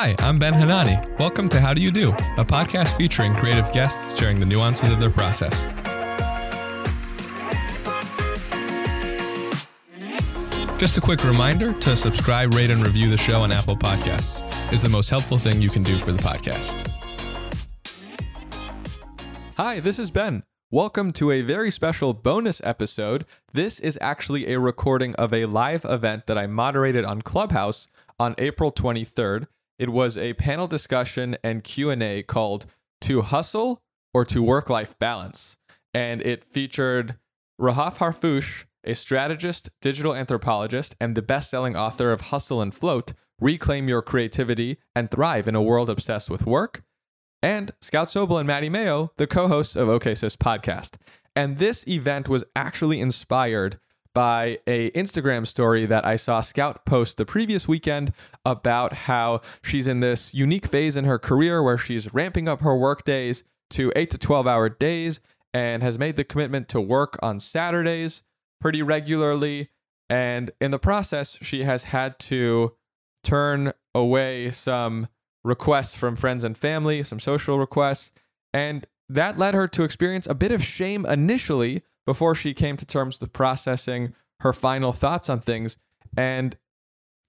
Hi, I'm Ben Hanani. Welcome to How Do You Do, a podcast featuring creative guests sharing the nuances of their process. Just a quick reminder to subscribe, rate, and review the show on Apple Podcasts is the most helpful thing you can do for the podcast. Hi, this is Ben. Welcome to a very special bonus episode. This is actually a recording of a live event that I moderated on Clubhouse on April 23rd. It was a panel discussion and Q&A called To Hustle or To Work-Life Balance. And it featured Rahaf Harfoush, a strategist, digital anthropologist, and the best-selling author of Hustle and Float, Reclaim Your Creativity and Thrive in a World Obsessed with Work, and Scout Sobel and Maddie Mayo, the co-hosts of OK Sis podcast. And this event was actually inspired by a Instagram story that I saw Scout post the previous weekend about how she's in this unique phase in her career where she's ramping up her work days to 8 to 12 hour days and has made the commitment to work on Saturdays pretty regularly. And in the process she has had to turn away some requests from friends and family, some social requests, and that led her to experience a bit of shame initially before she came to terms with processing her final thoughts on things. And,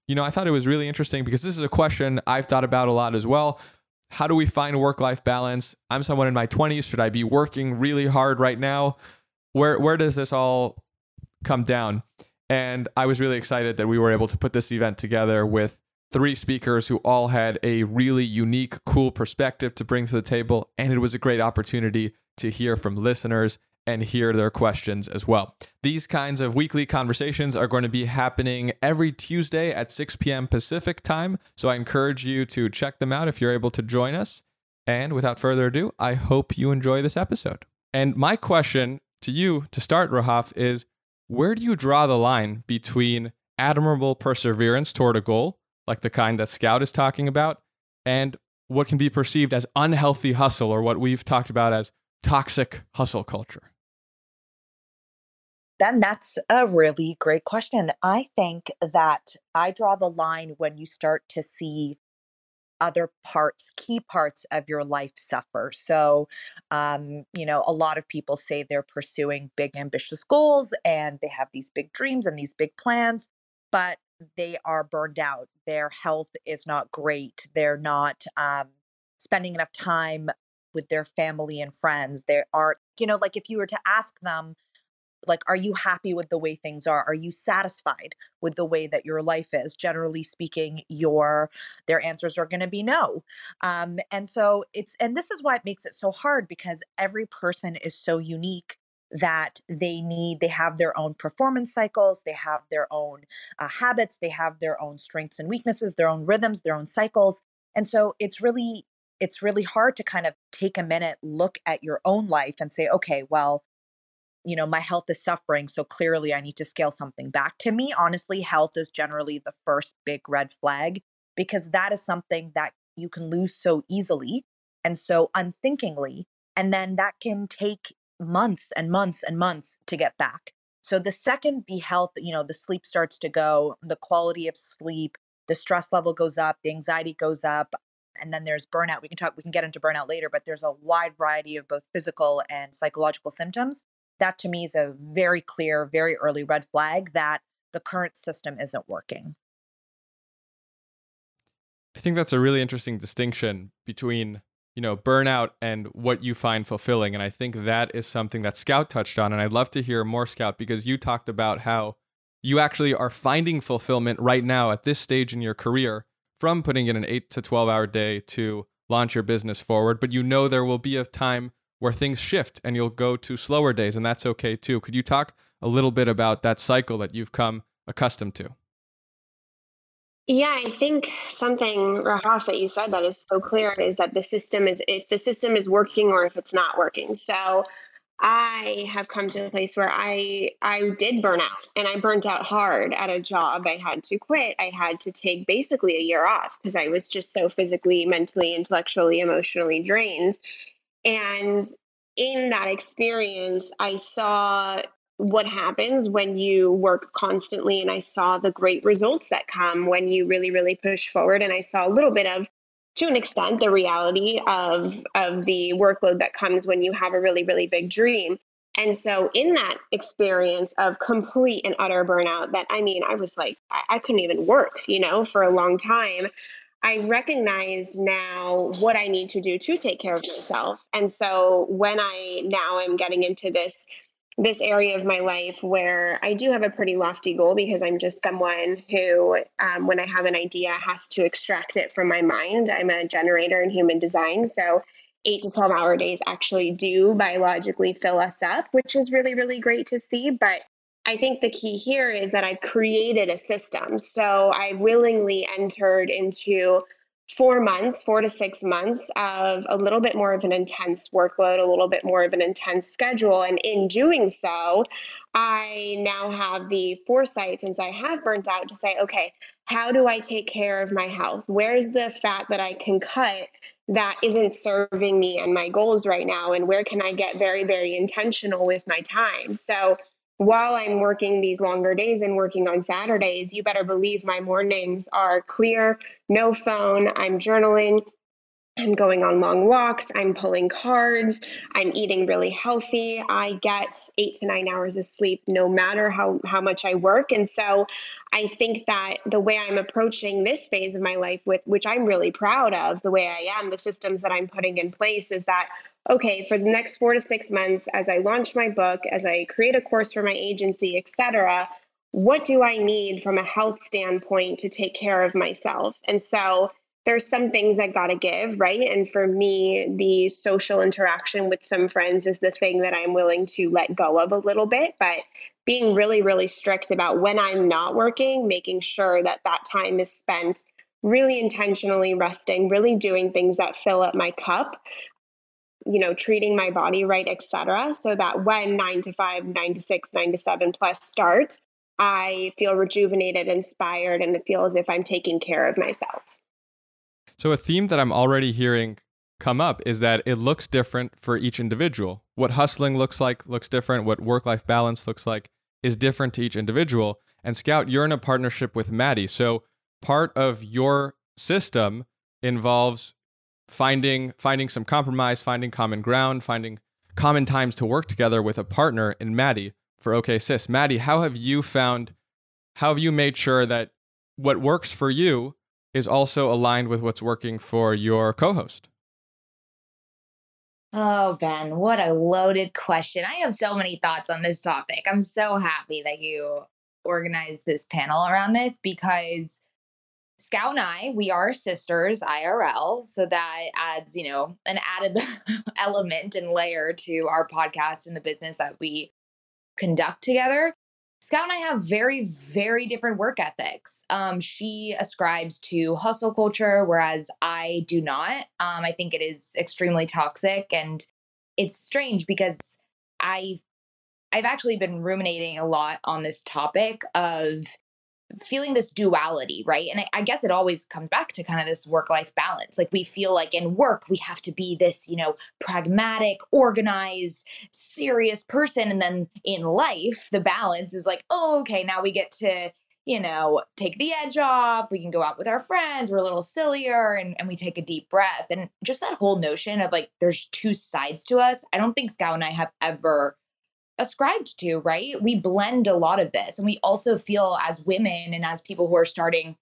you know, I thought it was really interesting because this is a question I've thought about a lot as well. How do we find work life balance? I'm someone in my 20s. Should I be working really hard right now? Where, where does this all come down? And I was really excited that we were able to put this event together with three speakers who all had a really unique, cool perspective to bring to the table. And it was a great opportunity to hear from listeners and hear their questions as well. These kinds of weekly conversations are going to be happening every Tuesday at 6 p.m. Pacific time. So I encourage you to check them out if you're able to join us. And without further ado, I hope you enjoy this episode. And my question to you to start, Rahaf, is where do you draw the line between admirable perseverance toward a goal like the kind that Scout is talking about, and what can be perceived as unhealthy hustle or what we've talked about as toxic hustle culture? Then that's a really great question. I think that I draw the line when you start to see other parts, key parts of your life suffer. So, um, you know, a lot of people say they're pursuing big, ambitious goals and they have these big dreams and these big plans, but they are burned out. Their health is not great. They're not um, spending enough time with their family and friends. They aren't, you know, like if you were to ask them, like, are you happy with the way things are? Are you satisfied with the way that your life is? Generally speaking, your their answers are going to be no. Um, and so it's and this is why it makes it so hard because every person is so unique that they need they have their own performance cycles they have their own uh, habits they have their own strengths and weaknesses their own rhythms their own cycles and so it's really it's really hard to kind of take a minute look at your own life and say okay well you know my health is suffering so clearly i need to scale something back to me honestly health is generally the first big red flag because that is something that you can lose so easily and so unthinkingly and then that can take months and months and months to get back. So the second the health, you know, the sleep starts to go, the quality of sleep, the stress level goes up, the anxiety goes up, and then there's burnout. We can talk we can get into burnout later, but there's a wide variety of both physical and psychological symptoms. That to me is a very clear, very early red flag that the current system isn't working. I think that's a really interesting distinction between you know, burnout and what you find fulfilling. And I think that is something that Scout touched on. And I'd love to hear more, Scout, because you talked about how you actually are finding fulfillment right now at this stage in your career from putting in an eight to 12 hour day to launch your business forward. But you know there will be a time where things shift and you'll go to slower days, and that's okay too. Could you talk a little bit about that cycle that you've come accustomed to? Yeah, I think something, Rahaf, that you said that is so clear is that the system is, if the system is working or if it's not working. So I have come to a place where I I did burn out and I burnt out hard at a job. I had to quit. I had to take basically a year off because I was just so physically, mentally, intellectually, emotionally drained. And in that experience, I saw what happens when you work constantly and i saw the great results that come when you really really push forward. And i saw a little bit of to an extent the reality of of the workload that comes when you have a really really big dream. And so in that experience of complete and utter burnout that i mean i was like I, I couldn't even work you know for a long time I recognized now what I need to do to take care of myself. And so when I now am getting into this this area of my life where I do have a pretty lofty goal because I'm just someone who, um, when I have an idea, has to extract it from my mind. I'm a generator in human design. So, eight to 12 hour days actually do biologically fill us up, which is really, really great to see. But I think the key here is that I've created a system. So, I willingly entered into four months, four to six months of a little bit more of an intense workload, a little bit more of an intense schedule. And in doing so, I now have the foresight, since I have burnt out, to say, okay, how do I take care of my health? Where's the fat that I can cut that isn't serving me and my goals right now? And where can I get very, very intentional with my time? So, while I'm working these longer days and working on Saturdays, you better believe my mornings are clear, no phone, I'm journaling, I'm going on long walks, I'm pulling cards, I'm eating really healthy. I get 8 to 9 hours of sleep no matter how how much I work. And so I think that the way I'm approaching this phase of my life with which I'm really proud of, the way I am, the systems that I'm putting in place is that okay, for the next four to six months, as I launch my book, as I create a course for my agency, etc., what do I need from a health standpoint to take care of myself? And so there's some things that got to give, right? And for me, the social interaction with some friends is the thing that I'm willing to let go of a little bit. But being really, really strict about when I'm not working, making sure that that time is spent really intentionally resting, really doing things that fill up my cup you know treating my body right etc so that when 9 to 5 9 to 6 9 to 7 plus starts i feel rejuvenated inspired and it feels as if i'm taking care of myself. So a theme that i'm already hearing come up is that it looks different for each individual. What hustling looks like looks different. What work life balance looks like is different to each individual. And scout you're in a partnership with maddie. So part of your system involves finding finding some compromise, finding common ground, finding common times to work together with a partner in Maddie for OK Sis. Maddie, how have you found how have you made sure that what works for you is also aligned with what's working for your co-host? Oh, Ben, what a loaded question. I have so many thoughts on this topic. I'm so happy that you organized this panel around this because Scout and I, we are sisters IRL. So that adds, you know, an added element and layer to our podcast and the business that we conduct together. Scout and I have very, very different work ethics. Um, she ascribes to hustle culture, whereas I do not. Um, I think it is extremely toxic, and it's strange because I, I've actually been ruminating a lot on this topic of feeling this duality, right? And I, I, guess it always comes back to kind of this work life balance. Like we feel like in work, we have to be this, you know, pragmatic, organized, serious person. And then in life, the balance is like, oh, okay, now we get to, you know, take the edge off. We can go out with our friends. We're a little sillier and, and we take a deep breath. And just that whole notion of like, there's two sides to us. I don't think Scout and I have ever ascribed to, right? We blend a lot of this. And we also feel as women and as people who are starting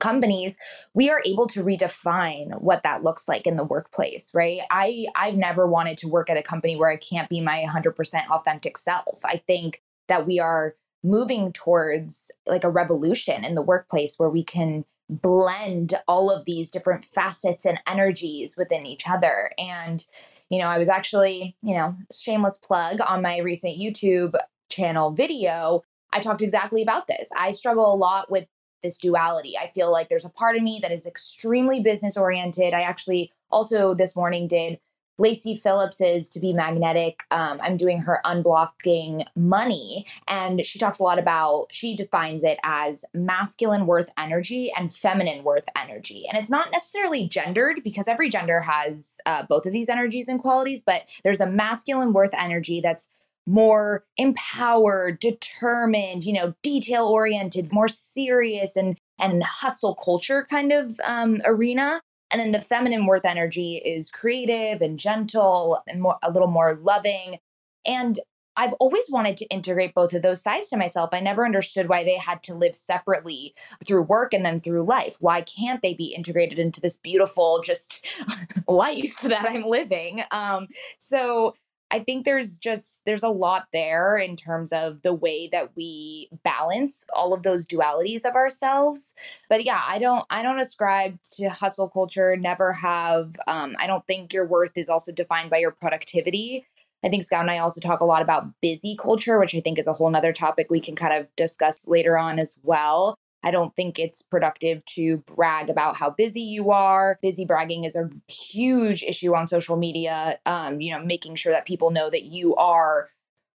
companies we are able to redefine what that looks like in the workplace right i i've never wanted to work at a company where i can't be my 100% authentic self i think that we are moving towards like a revolution in the workplace where we can blend all of these different facets and energies within each other and you know, I was actually, you know, shameless plug on my recent YouTube channel video. I talked exactly about this. I struggle a lot with this duality. I feel like there's a part of me that is extremely business oriented. I actually also this morning did Lacy Phillips's To Be Magnetic. Um, I'm doing her Unblocking Money. And she talks a lot about, she defines it as masculine worth energy and feminine worth energy. And it's not necessarily gendered because every gender has uh, both of these energies and qualities, but there's a masculine worth energy that's more empowered, determined, you know, detail oriented, more serious and and hustle culture kind of um, arena And then the feminine worth energy is creative and gentle and more a little more loving. And I've always wanted to integrate both of those sides to myself. I never understood why they had to live separately through work and then through life. Why can't they be integrated into this beautiful, just life that I'm living? Um, so I think there's just there's a lot there in terms of the way that we balance all of those dualities of ourselves. But yeah, I don't I don't ascribe to hustle culture, never have. Um, I don't think your worth is also defined by your productivity. I think Scout and I also talk a lot about busy culture, which I think is a whole nother topic we can kind of discuss later on as well. I don't think it's productive to brag about how busy you are. Busy bragging is a huge issue on social media. Um, you know, making sure that people know that you are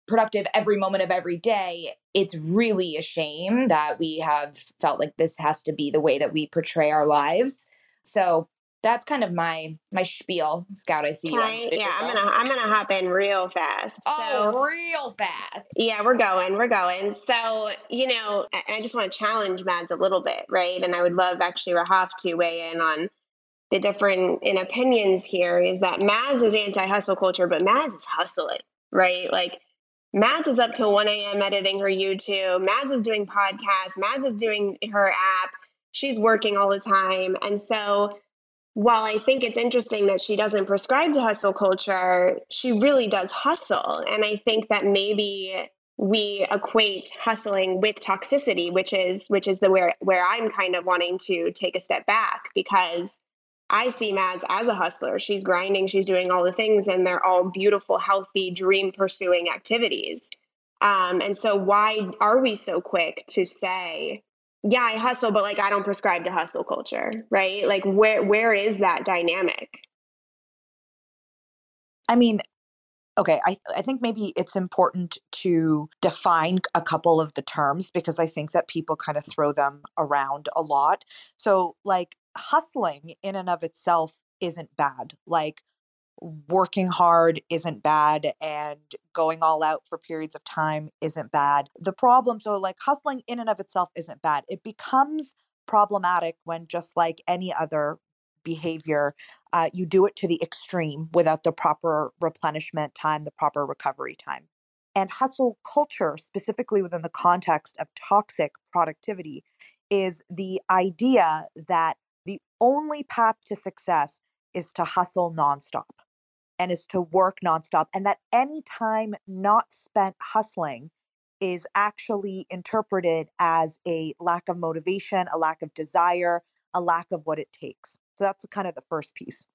productive every moment of every day. It's really a shame that we have felt like this has to be the way that we portray our lives. So that's kind of my my spiel. Scout, I see Can you. I, yeah, I'm gonna I'm gonna hop in real fast. Oh, so, real fast. Yeah, we're going, we're going. So you know, I, I just want to challenge Mads a little bit, right? And I would love actually Rahaf to weigh in on the different in opinions here. Is that Mads is anti-hustle culture, but Mads is hustling, right? Like. Mads is up till 1 a.m. editing her YouTube. Mads is doing podcasts. Mads is doing her app. She's working all the time. And so while I think it's interesting that she doesn't prescribe to hustle culture, she really does hustle. And I think that maybe we equate hustling with toxicity, which is which is the where where I'm kind of wanting to take a step back because I see Mads as a hustler. She's grinding, she's doing all the things, and they're all beautiful, healthy, dream pursuing activities. Um, and so, why are we so quick to say yeah, I hustle, but like I don't prescribe to hustle culture, right? Like where where is that dynamic? I mean, okay, I I think maybe it's important to define a couple of the terms because I think that people kind of throw them around a lot. So like hustling in and of itself isn't bad. Like working hard isn't bad and going all out for periods of time isn't bad. The problem, so like hustling in and of itself isn't bad. It becomes problematic when just like any other behavior, uh, you do it to the extreme without the proper replenishment time, the proper recovery time. And hustle culture, specifically within the context of toxic productivity, is the idea that the only path to success is to hustle nonstop and is to work nonstop. And that any time not spent hustling is actually interpreted as a lack of motivation, a lack of desire, a lack of what it takes. So that's kind of the first piece.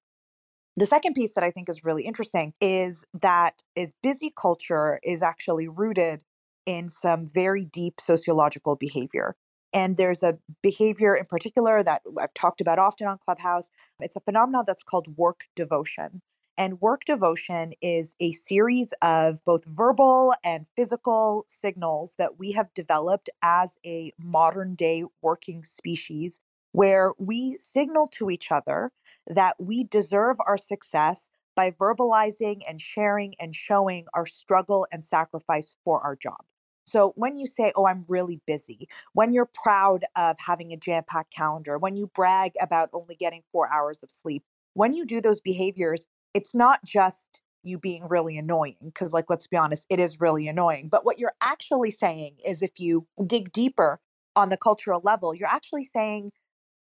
The second piece that I think is really interesting is that is busy culture is actually rooted in some very deep sociological behavior. And there's a behavior in particular that I've talked about often on Clubhouse. It's a phenomenon that's called work devotion. And work devotion is a series of both verbal and physical signals that we have developed as a modern day working species, where we signal to each other that we deserve our success by verbalizing and sharing and showing our struggle and sacrifice for our job. So when you say, Oh, I'm really busy, when you're proud of having a jam packed calendar, when you brag about only getting four hours of sleep, when you do those behaviors, it's not just you being really annoying because like let's be honest it is really annoying but what you're actually saying is if you dig deeper on the cultural level you're actually saying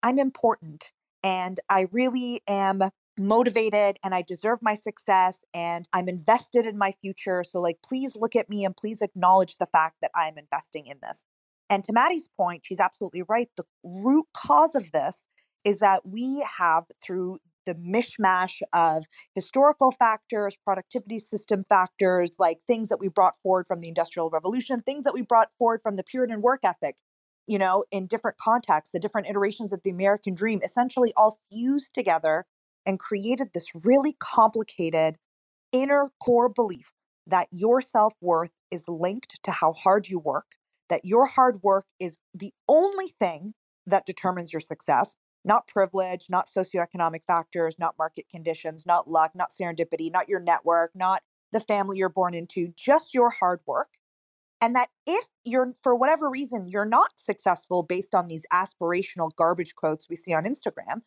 i'm important and i really am motivated and i deserve my success and i'm invested in my future so like please look at me and please acknowledge the fact that i'm investing in this. And to maddie's point she's absolutely right the root cause of this is that we have through the mishmash of historical factors, productivity system factors, like things that we brought forward from the Industrial Revolution, things that we brought forward from the Puritan work ethic, you know, in different contexts, the different iterations of the American dream, essentially all fused together and created this really complicated inner core belief that your self worth is linked to how hard you work, that your hard work is the only thing that determines your success, not privilege, not socioeconomic factors, not market conditions, not luck, not serendipity, not your network, not the family you're born into, just your hard work. And that if you're, for whatever reason, you're not successful based on these aspirational garbage quotes we see on Instagram,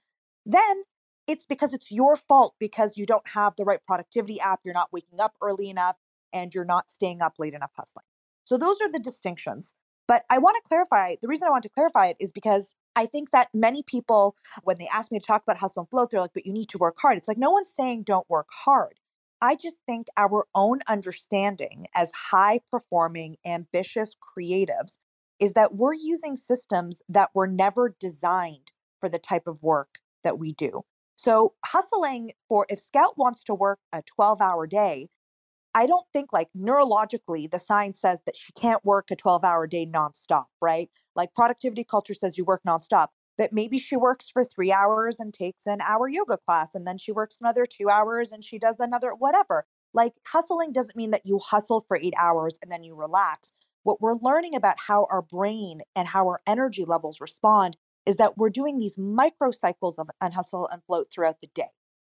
then it's because it's your fault because you don't have the right productivity app, you're not waking up early enough, and you're not staying up late enough hustling. So those are the distinctions. But I want to clarify the reason I want to clarify it is because I think that many people, when they ask me to talk about hustle and flow, they're like, but you need to work hard. It's like, no one's saying don't work hard. I just think our own understanding as high performing, ambitious creatives is that we're using systems that were never designed for the type of work that we do. So, hustling for if Scout wants to work a 12 hour day, I don't think like neurologically the science says that she can't work a 12 hour day nonstop, right? Like productivity culture says you work nonstop, but maybe she works for three hours and takes an hour yoga class and then she works another two hours and she does another whatever. Like hustling doesn't mean that you hustle for eight hours and then you relax. What we're learning about how our brain and how our energy levels respond is that we're doing these microcycles of hustle and float throughout the day.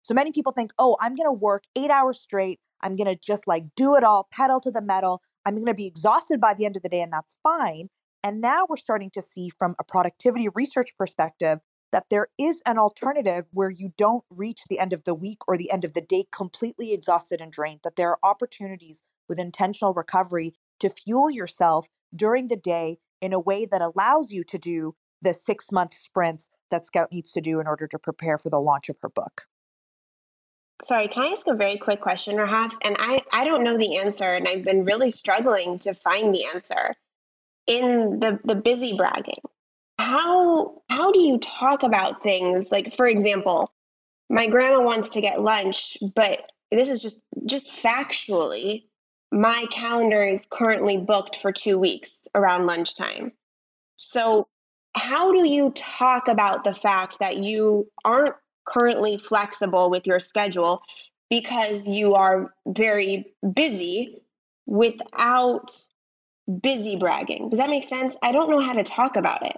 So many people think, oh, I'm going to work eight hours straight. I'm going to just like do it all, pedal to the metal. I'm going to be exhausted by the end of the day, and that's fine. And now we're starting to see from a productivity research perspective that there is an alternative where you don't reach the end of the week or the end of the day completely exhausted and drained, that there are opportunities with intentional recovery to fuel yourself during the day in a way that allows you to do the six month sprints that Scout needs to do in order to prepare for the launch of her book. Sorry, can I ask a very quick question, Rahaf? And I, I don't know the answer, and I've been really struggling to find the answer in the, the busy bragging. How how do you talk about things like, for example, my grandma wants to get lunch, but this is just just factually, my calendar is currently booked for two weeks around lunchtime. So how do you talk about the fact that you aren't currently flexible with your schedule because you are very busy without busy bragging. Does that make sense? I don't know how to talk about it.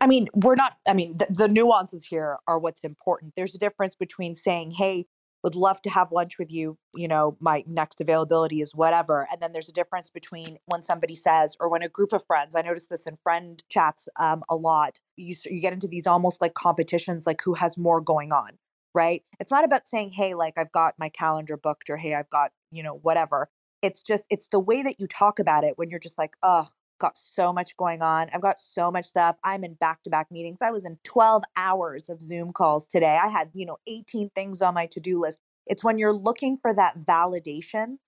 I mean, we're not, I mean, the, the nuances here are what's important. There's a difference between saying, hey, would love to have lunch with you. You know, my next availability is whatever. And then there's a difference between when somebody says, or when a group of friends, I notice this in friend chats um, a lot, you, you get into these almost like competitions, like who has more going on, right? It's not about saying, hey, like I've got my calendar booked or hey, I've got, you know, whatever. It's just, it's the way that you talk about it when you're just like, oh, got so much going on. I've got so much stuff. I'm in back to back meetings. I was in 12 hours of Zoom calls today. I had, you know, 18 things on my to do list. It's when you're looking for that validation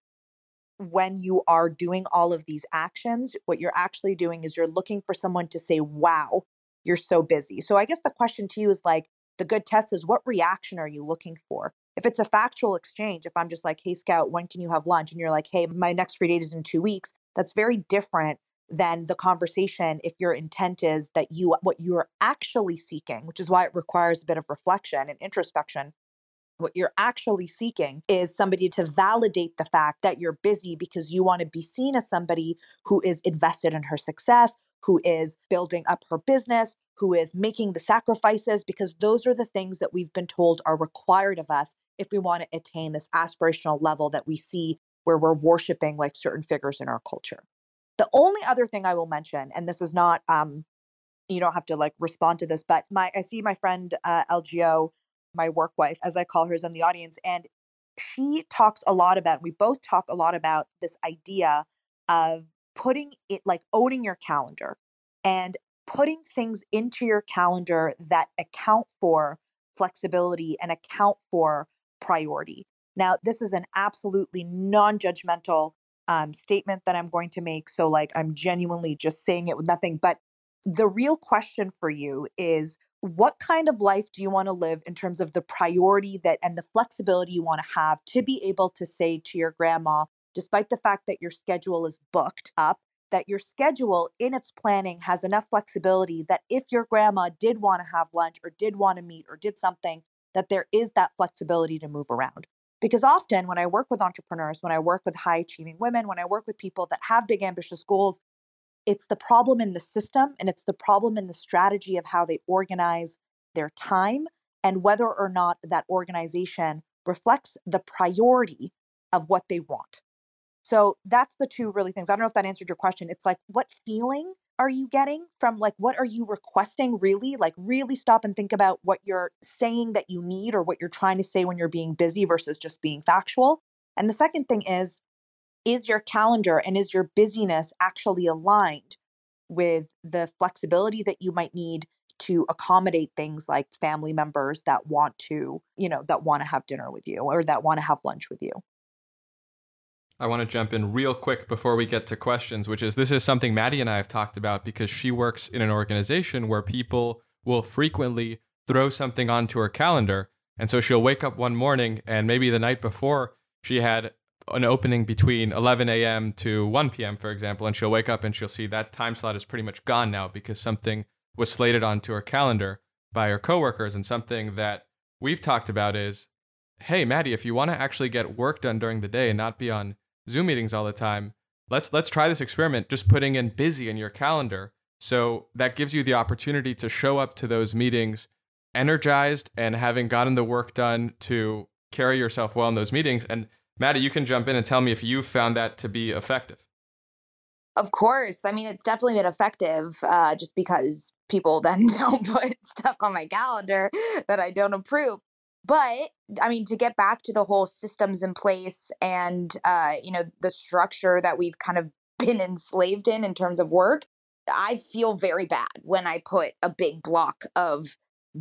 when you are doing all of these actions, what you're actually doing is you're looking for someone to say, wow, you're so busy. So I guess the question to you is like, the good test is what reaction are you looking for? If it's a factual exchange, if I'm just like, hey, Scout, when can you have lunch? And you're like, hey, my next free date is in two weeks, that's very different than the conversation if your intent is that you what you're actually seeking which is why it requires a bit of reflection and introspection what you're actually seeking is somebody to validate the fact that you're busy because you want to be seen as somebody who is invested in her success who is building up her business who is making the sacrifices because those are the things that we've been told are required of us if we want to attain this aspirational level that we see where we're worshiping like certain figures in our culture the only other thing I will mention, and this is not, um, you don't have to like respond to this, but my I see my friend uh, LGO, my work wife, as I call her, is in the audience, and she talks a lot about. We both talk a lot about this idea of putting it like owning your calendar and putting things into your calendar that account for flexibility and account for priority. Now, this is an absolutely non judgmental um, statement that I'm going to make. So, like, I'm genuinely just saying it with nothing. But the real question for you is what kind of life do you want to live in terms of the priority that and the flexibility you want to have to be able to say to your grandma, despite the fact that your schedule is booked up, that your schedule in its planning has enough flexibility that if your grandma did want to have lunch or did want to meet or did something, that there is that flexibility to move around. Because often when I work with entrepreneurs, when I work with high achieving women, when I work with people that have big ambitious goals, it's the problem in the system and it's the problem in the strategy of how they organize their time and whether or not that organization reflects the priority of what they want. So that's the two really things. I don't know if that answered your question. It's like, what feeling are you getting from like what are you requesting really? Like really stop and think about what you're saying that you need or what you're trying to say when you're being busy versus just being factual. And the second thing is is your calendar and is your busyness actually aligned with the flexibility that you might need to accommodate things like family members that want to you know that want to have dinner with you or that want to have lunch with you I want to jump in real quick before we get to questions, which is this is something Maddie and I have talked about because she works in an organization where people will frequently throw something onto her calendar. And so she'll wake up one morning and maybe the night before she had an opening between 11 a.m. to 1 p.m., for example, and she'll wake up and she'll see that time slot is pretty much gone now because something was slated onto her calendar by her coworkers. And something that we've talked about is hey, Maddie, if you want to actually get work done during the day and not be on Zoom meetings all the time. Let's let's try this experiment just putting in busy in your calendar. So that gives you the opportunity to show up to those meetings energized and having gotten the work done to carry yourself well in those meetings. And Maddie, you can jump in and tell me if you found that to be effective. Of course. I mean, it's definitely been effective uh, just because people then don't put stuff on my calendar that I don't approve but i mean to get back to the whole systems in place and uh, you know the structure that we've kind of been enslaved in in terms of work i feel very bad when i put a big block of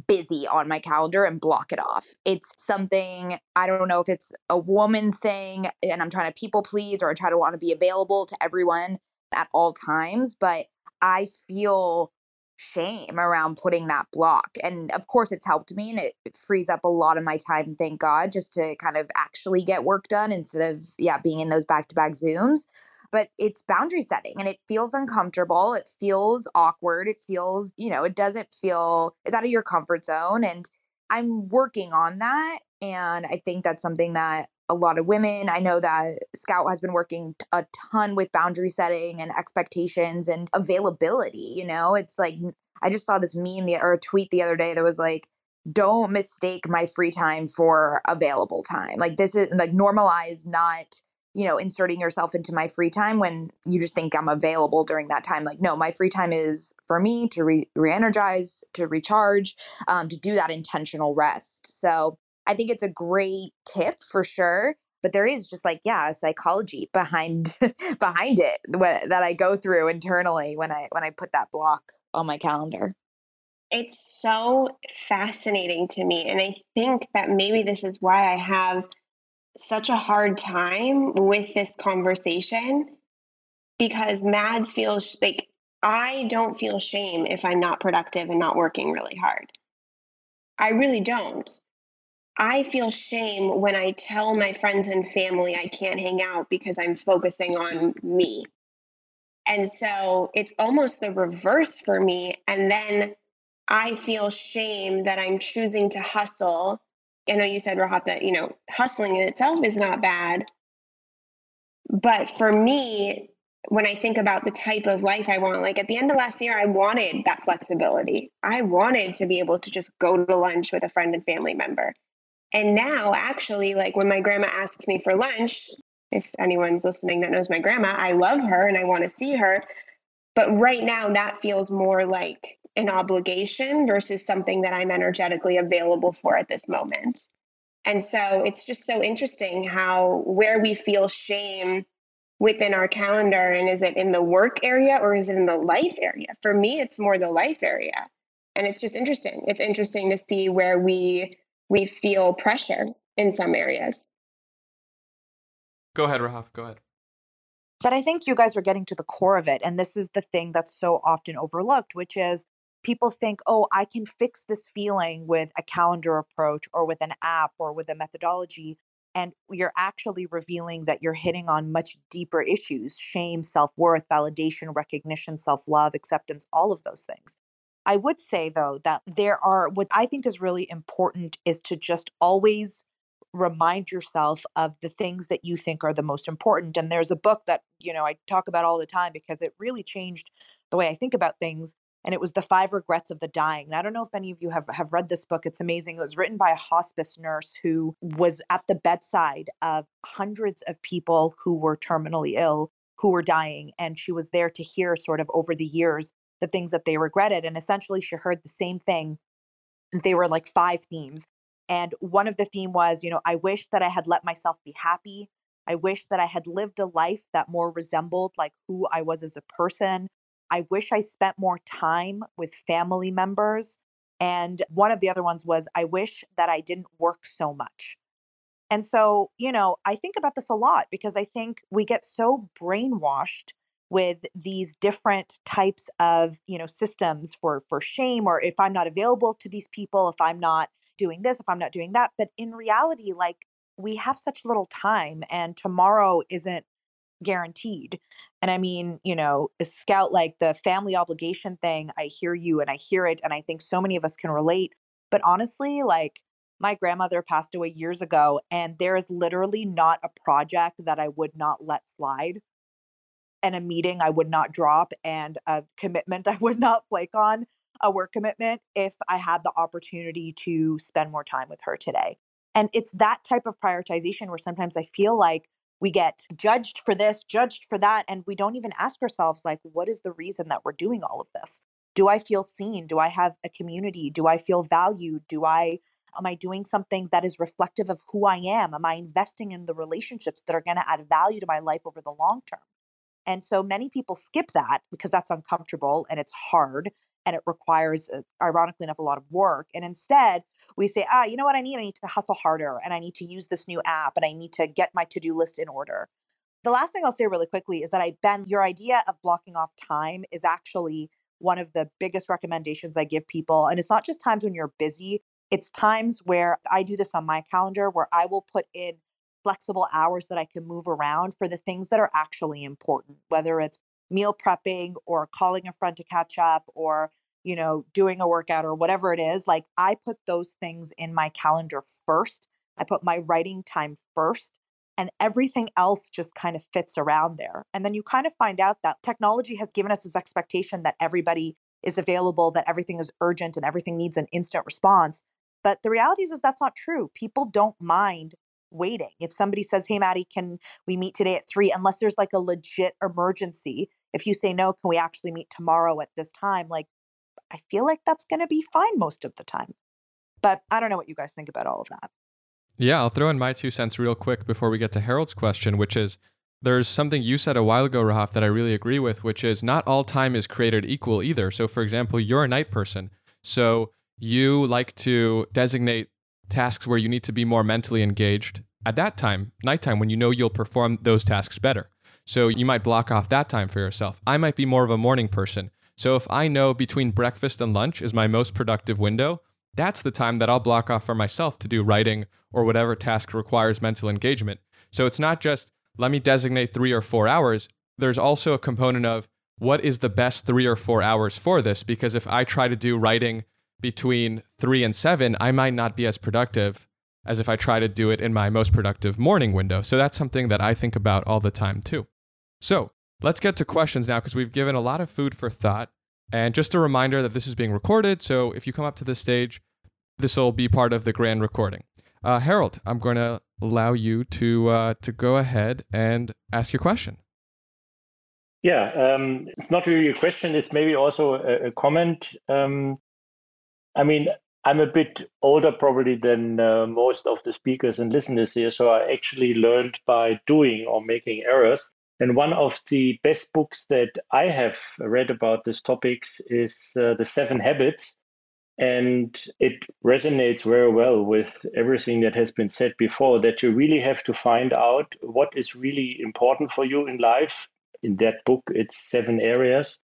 busy on my calendar and block it off. It's something i don't know if it's a woman thing and i'm trying to people please or i try to want to be available to everyone at all times but i feel shame around putting that block. And of course, it's helped me and it, it, frees up a lot of my time, thank God, just to kind of actually get work done instead of, yeah, being in those back to back Zooms. But it's boundary setting and it feels uncomfortable. It feels awkward. It feels, you know, it doesn't feel, it's out of your comfort zone. And I'm working on that. And I think that's something that a lot of women. I know that Scout has been working a ton with boundary setting and expectations and availability. You know, it's like I just saw this meme or a tweet the other day that was like, don't mistake my free time for available time. Like, this is like normalize not you know, inserting yourself into my free time when you just think I'm available during that time. Like, no, my free time is for me to re energize, to recharge, um, to do that intentional rest. So I think it's a great tip for sure. But there is just like, yeah, a psychology behind behind it that I go through internally when I when I put that block on my calendar. It's so fascinating to me. And I think that maybe this is why I have such a hard time with this conversation because Mads feels like I don't feel shame if I'm not productive and not working really hard. I really don't. I feel shame when I tell my friends and family I can't hang out because I'm focusing on me. And so it's almost the reverse for me. And then I feel shame that I'm choosing to hustle. I know you said, Rahaf, that, you know, hustling in itself is not bad. But for me, when I think about the type of life I want, like at the end of last year, I wanted that flexibility. I wanted to be able to just go to lunch with a friend and family member. And now, actually, like when my grandma asks me for lunch, if anyone's listening that knows my grandma, I love her and I want to see her. But right now, that feels more like an obligation versus something that I'm energetically available for at this moment. And so it's just so interesting how where we feel shame within our calendar and is it in the work area or is it in the life area? For me, it's more the life area. And it's just interesting. It's interesting to see where we we feel pressure in some areas. Go ahead, Rahaf. Go ahead. But I think you guys are getting to the core of it. And this is the thing that's so often overlooked, which is people think, oh, I can fix this feeling with a calendar approach or with an app or with a methodology. And you're actually revealing that you're hitting on much deeper issues shame, self worth, validation, recognition, self love, acceptance, all of those things. I would say, though, that there are what I think is really important is to just always remind yourself of the things that you think are the most important. And there's a book that, you know, I talk about all the time because it really changed the way I think about things. And it was The Five Regrets of the Dying. And I don't know if any of you have, have read this book. It's amazing. It was written by a hospice nurse who was at the bedside of hundreds of people who were terminally ill who were dying. And she was there to hear, sort of over the years, the things that they regretted. And essentially, she heard the same thing. They were like five themes. And one of the theme was, you know, I wish that I had let myself be happy. I wish that I had lived a life that more resembled like who I was as a person. I wish I spent more time with family members. And one of the other ones was, I wish that I didn't work so much. And so, you know, I think about this a lot because I think we get so brainwashed with these different types of, you know, systems for for shame or if I'm not available to these people, if I'm not doing this, if I'm not doing that, but in reality like we have such little time and tomorrow isn't guaranteed. And I mean, you know, scout like the family obligation thing, I hear you and I hear it. And I think so many of us can relate. But honestly, like my grandmother passed away years ago, and there is literally not a project that I would not let slide, and a meeting I would not drop, and a commitment I would not flake on, a work commitment, if I had the opportunity to spend more time with her today. And it's that type of prioritization where sometimes I feel like we get judged for this, judged for that, and we don't even ask ourselves, like, what is the reason that we're doing all of this? Do I feel seen? Do I have a community? Do I feel valued? Do I am I doing something that is reflective of who I am? Am I investing in the relationships that are going to add value to my life over the long term? And so many people skip that because that's uncomfortable and it's hard and it requires, uh, ironically enough, a lot of work. And instead, we say, ah, you know what I need? I need to hustle harder and I need to use this new app and I need to get my to do list in order. The last thing I'll say really quickly is that I, Ben, your idea of blocking off time is actually one of the biggest recommendations I give people. And it's not just times when you're busy, it's times where I do this on my calendar where I will put in flexible hours that I can move around for the things that are actually important, whether it's meal prepping or calling a friend to catch up or you know doing a workout or whatever it is like i put those things in my calendar first. I put my writing time first and everything else just kind of fits around there. And then you kind of find out that technology has given us this expectation that everybody is available that everything is urgent and everything needs an instant response. But the reality is, is that's not true. People don't mind waiting if somebody says hey maddie can we meet today at three unless there's like a legit emergency if you say no, can we actually meet tomorrow at this time? Like, I feel like that's going to be fine most of the time. But I don't know what you guys think about all of that. Yeah, I'll throw in my two cents real quick before we get to Harold's question, which is there's something you said a while ago, Rahaf, that I really agree with, which is not all time is created equal either. So, for example, you're a night person. So, you like to designate tasks where you need to be more mentally engaged at that time, nighttime, when you know you'll perform those tasks better. So you might block off that time for yourself. I might be more of a morning person. So if I know between breakfast and lunch is my most productive window, that's the time that I'll block off for myself to do writing or whatever task requires mental engagement. So it's not just let me designate three or four hours. There's also a component of what is the best three or four hours for this? Because if I try to do writing between three and seven, I might not be as productive as if I try to do it in my most productive morning window. So that's something that I think about all the time too. So let's get to questions now because we've given a lot of food for thought. And just a reminder that this is being recorded. So if you come up to this stage, this will be part of the grand recording. Uh, Harold, I'm going to allow you to uh, to go ahead and ask your question. Yeah, um, it's not really a question. It's maybe also a, a comment. Um, I mean, I'm a bit older probably than uh, most of the speakers and listeners here, so I actually learned by doing or making errors. And one of the best books that I have read about these topics is uh, The Seven Habits. And it resonates very well with everything that has been said before that you really have to find out what is really important for you in life. In that book, it's seven areas.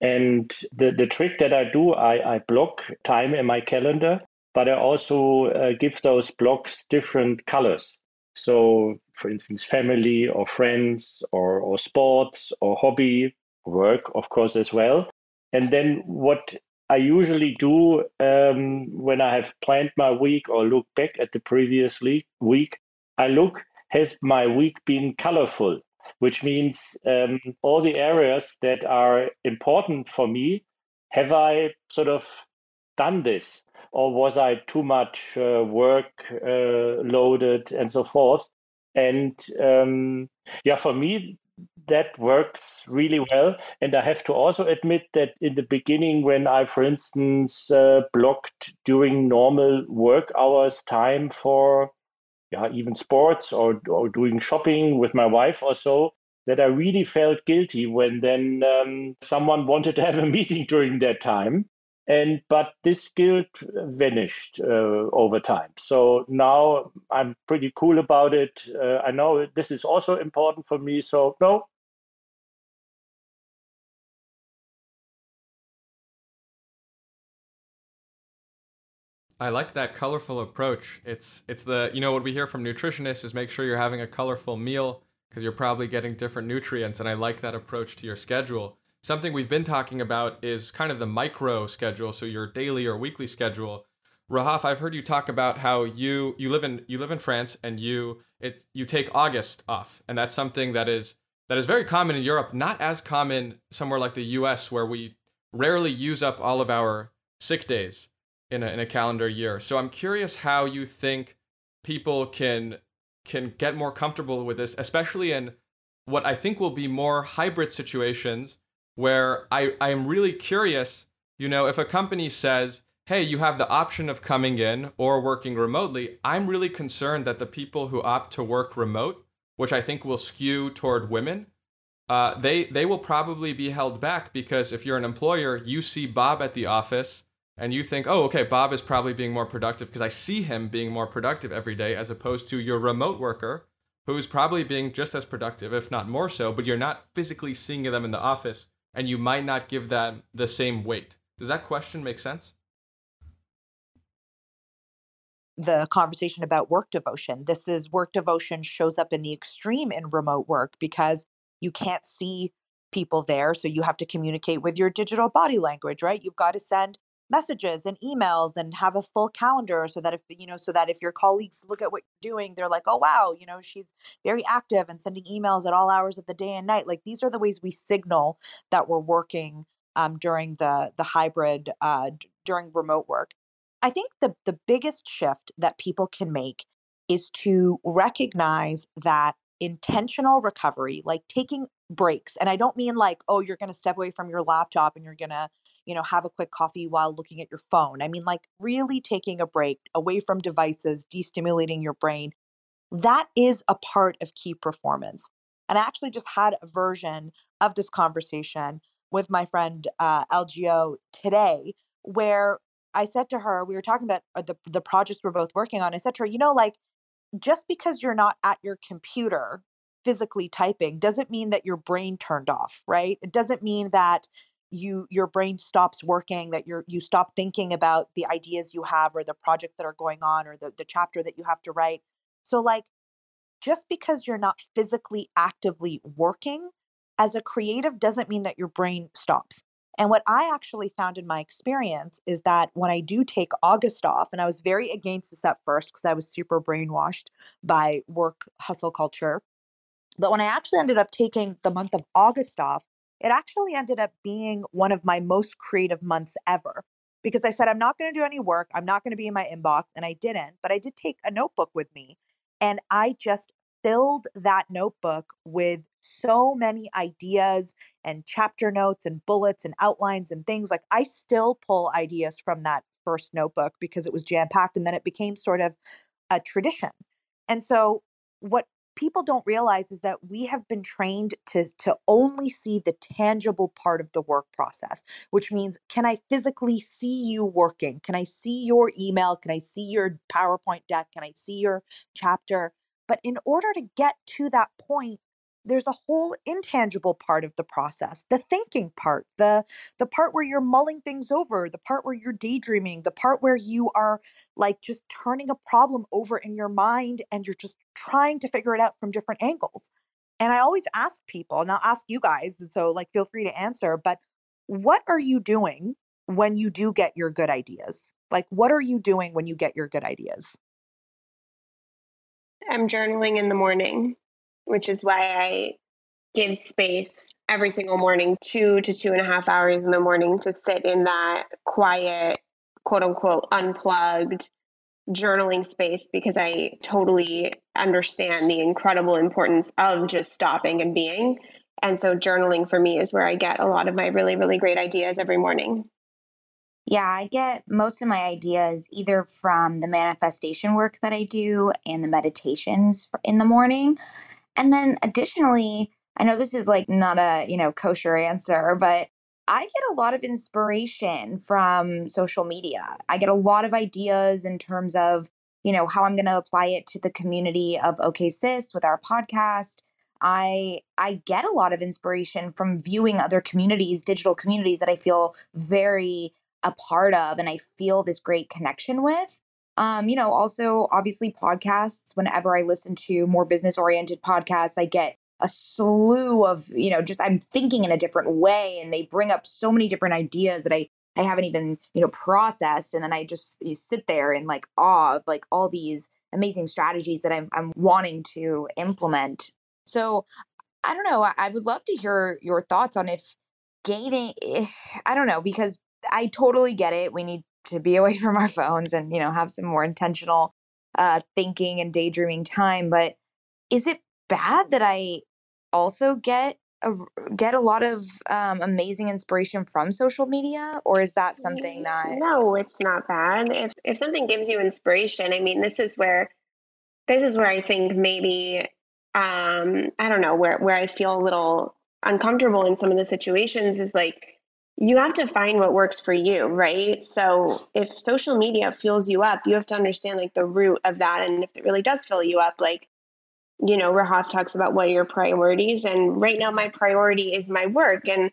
And the, the trick that I do, I, I block time in my calendar, but I also uh, give those blocks different colors. So, for instance, family or friends or, or sports or hobby, work, of course, as well. And then what I usually do um, when I have planned my week or look back at the previous week, I look, has my week been colorful? Which means um, all the areas that are important for me, have I sort of done this? or was I too much uh, work uh, loaded and so forth? And um, yeah, for me, that works really well. And I have to also admit that in the beginning, when I, for instance, uh, blocked during normal work hours time for yeah, even sports or, or doing shopping with my wife or so, that I really felt guilty when then um, someone wanted to have a meeting during that time. And but this guilt vanished uh, over time. So now I'm pretty cool about it. Uh, I know this is also important for me. So no, I like that colorful approach. It's it's the you know what we hear from nutritionists is make sure you're having a colorful meal because you're probably getting different nutrients and I like that approach to your schedule. Something we've been talking about is kind of the micro schedule, so your daily or weekly schedule. Rahaf, I've heard you talk about how you you live in you live in France and you it you take August off, and that's something that is that is very common in Europe, not as common somewhere like the US where we rarely use up all of our sick days in a, in a calendar year. So I'm curious how you think people can can get more comfortable with this, especially in what I think will be more hybrid situations where I, I am really curious, you know, if a company says, hey, you have the option of coming in or working remotely, I'm really concerned that the people who opt to work remote, which I think will skew toward women, uh, they they will probably be held back because if you're an employer, you see Bob at the office and you think, oh, okay, Bob is probably being more productive because I see him being more productive every day, as opposed to your remote worker who's probably being just as productive, if not more so, but you're not physically seeing them in the office and you might not give them the same weight. Does that question make sense? The conversation about work devotion. This is work devotion shows up in the extreme in remote work because you can't see people there. So you have to communicate with your digital body language, right? You've got to send messages and emails and have a full calendar so that if you know so that if your colleagues look at what you're doing they're like oh wow you know she's very active and sending emails at all hours of the day and night. Like these are the ways we signal that we're working um, during the the hybrid uh, d- during remote work. I think the the biggest shift that people can make is to recognize that intentional recovery like taking breaks and i don't mean like oh you're going to step away from your laptop and you're going to you know, have a quick coffee while looking at your phone. I mean, like really taking a break away from devices, destimulating your brain. That is a part of key performance. And I actually just had a version of this conversation with my friend uh, LGO today, where I said to her, we were talking about uh, the, the projects we're both working on. I said to her, you know, like just because you're not at your computer physically typing doesn't mean that your brain turned off, right? It doesn't mean that you your brain stops working that you're you stop thinking about the ideas you have or the projects that are going on or the, the chapter that you have to write. So like just because you're not physically actively working as a creative doesn't mean that your brain stops. And what i actually found in my experience is that when i do take august off and i was very against this at first because i was super brainwashed by work hustle culture but when i actually ended up taking the month of august off it actually ended up being one of my most creative months ever because I said, I'm not going to do any work. I'm not going to be in my inbox. And I didn't, but I did take a notebook with me. And I just filled that notebook with so many ideas and chapter notes and bullets and outlines and things. Like I still pull ideas from that first notebook because it was jam packed. And then it became sort of a tradition. And so, what people don't realize is that we have been trained to to only see the tangible part of the work process which means can i physically see you working? Can i see your email? Can i see your powerpoint deck? Can i see your chapter? But in order to get to that point there's a whole intangible part of the process the thinking part the the part where you're mulling things over the part where you're daydreaming the part where you are like just turning a problem over in your mind and you're just trying to figure it out from different angles. And i always ask people and i'll ask you guys and so like feel free to answer but what are you doing when you do get your good ideas? Like what are you doing when you get your good ideas? I'm journaling in the morning which is why I give space every single morning, two to two and a half hours in the morning to sit in that quiet, quote unquote, unplugged journaling space because I totally understand the incredible importance of just stopping and being. And so journaling for me is where I get a lot of my really, really great ideas every morning. Yeah, I get most of my ideas either from the manifestation work that I do and the meditations in the morning. And then additionally, I know this is like not a, you know, kosher answer, but I get a lot of inspiration from social media. I get a lot of ideas in terms of, you know, how I'm going to apply it to the community of OK Sis with our podcast. I I get a lot of inspiration from viewing other communities, digital communities that I feel very a part of and I feel this great connection with. Um, you know, also obviously podcasts. Whenever I listen to more business oriented podcasts, I get a slew of, you know, just I'm thinking in a different way and they bring up so many different ideas that I I haven't even, you know, processed. And then I just sit there in like awe of like all these amazing strategies that I'm I'm wanting to implement. So I don't know. I, I would love to hear your thoughts on if gaining eh, I don't know, because I totally get it. We need to be away from our phones and, you know, have some more intentional uh, thinking and daydreaming time. But is it bad that I also get a, get a lot of um, amazing inspiration from social media, or is that something that? No, it's not bad. If if something gives you inspiration, I mean, this is where this is where I think maybe um, I don't know where where I feel a little uncomfortable in some of the situations is like you have to find what works for you, right? So if social media fills you up, you have to understand like the root of that. And if it really does fill you up, like, you know, Rahaf talks about what are your priorities. And right now, my priority is my work. And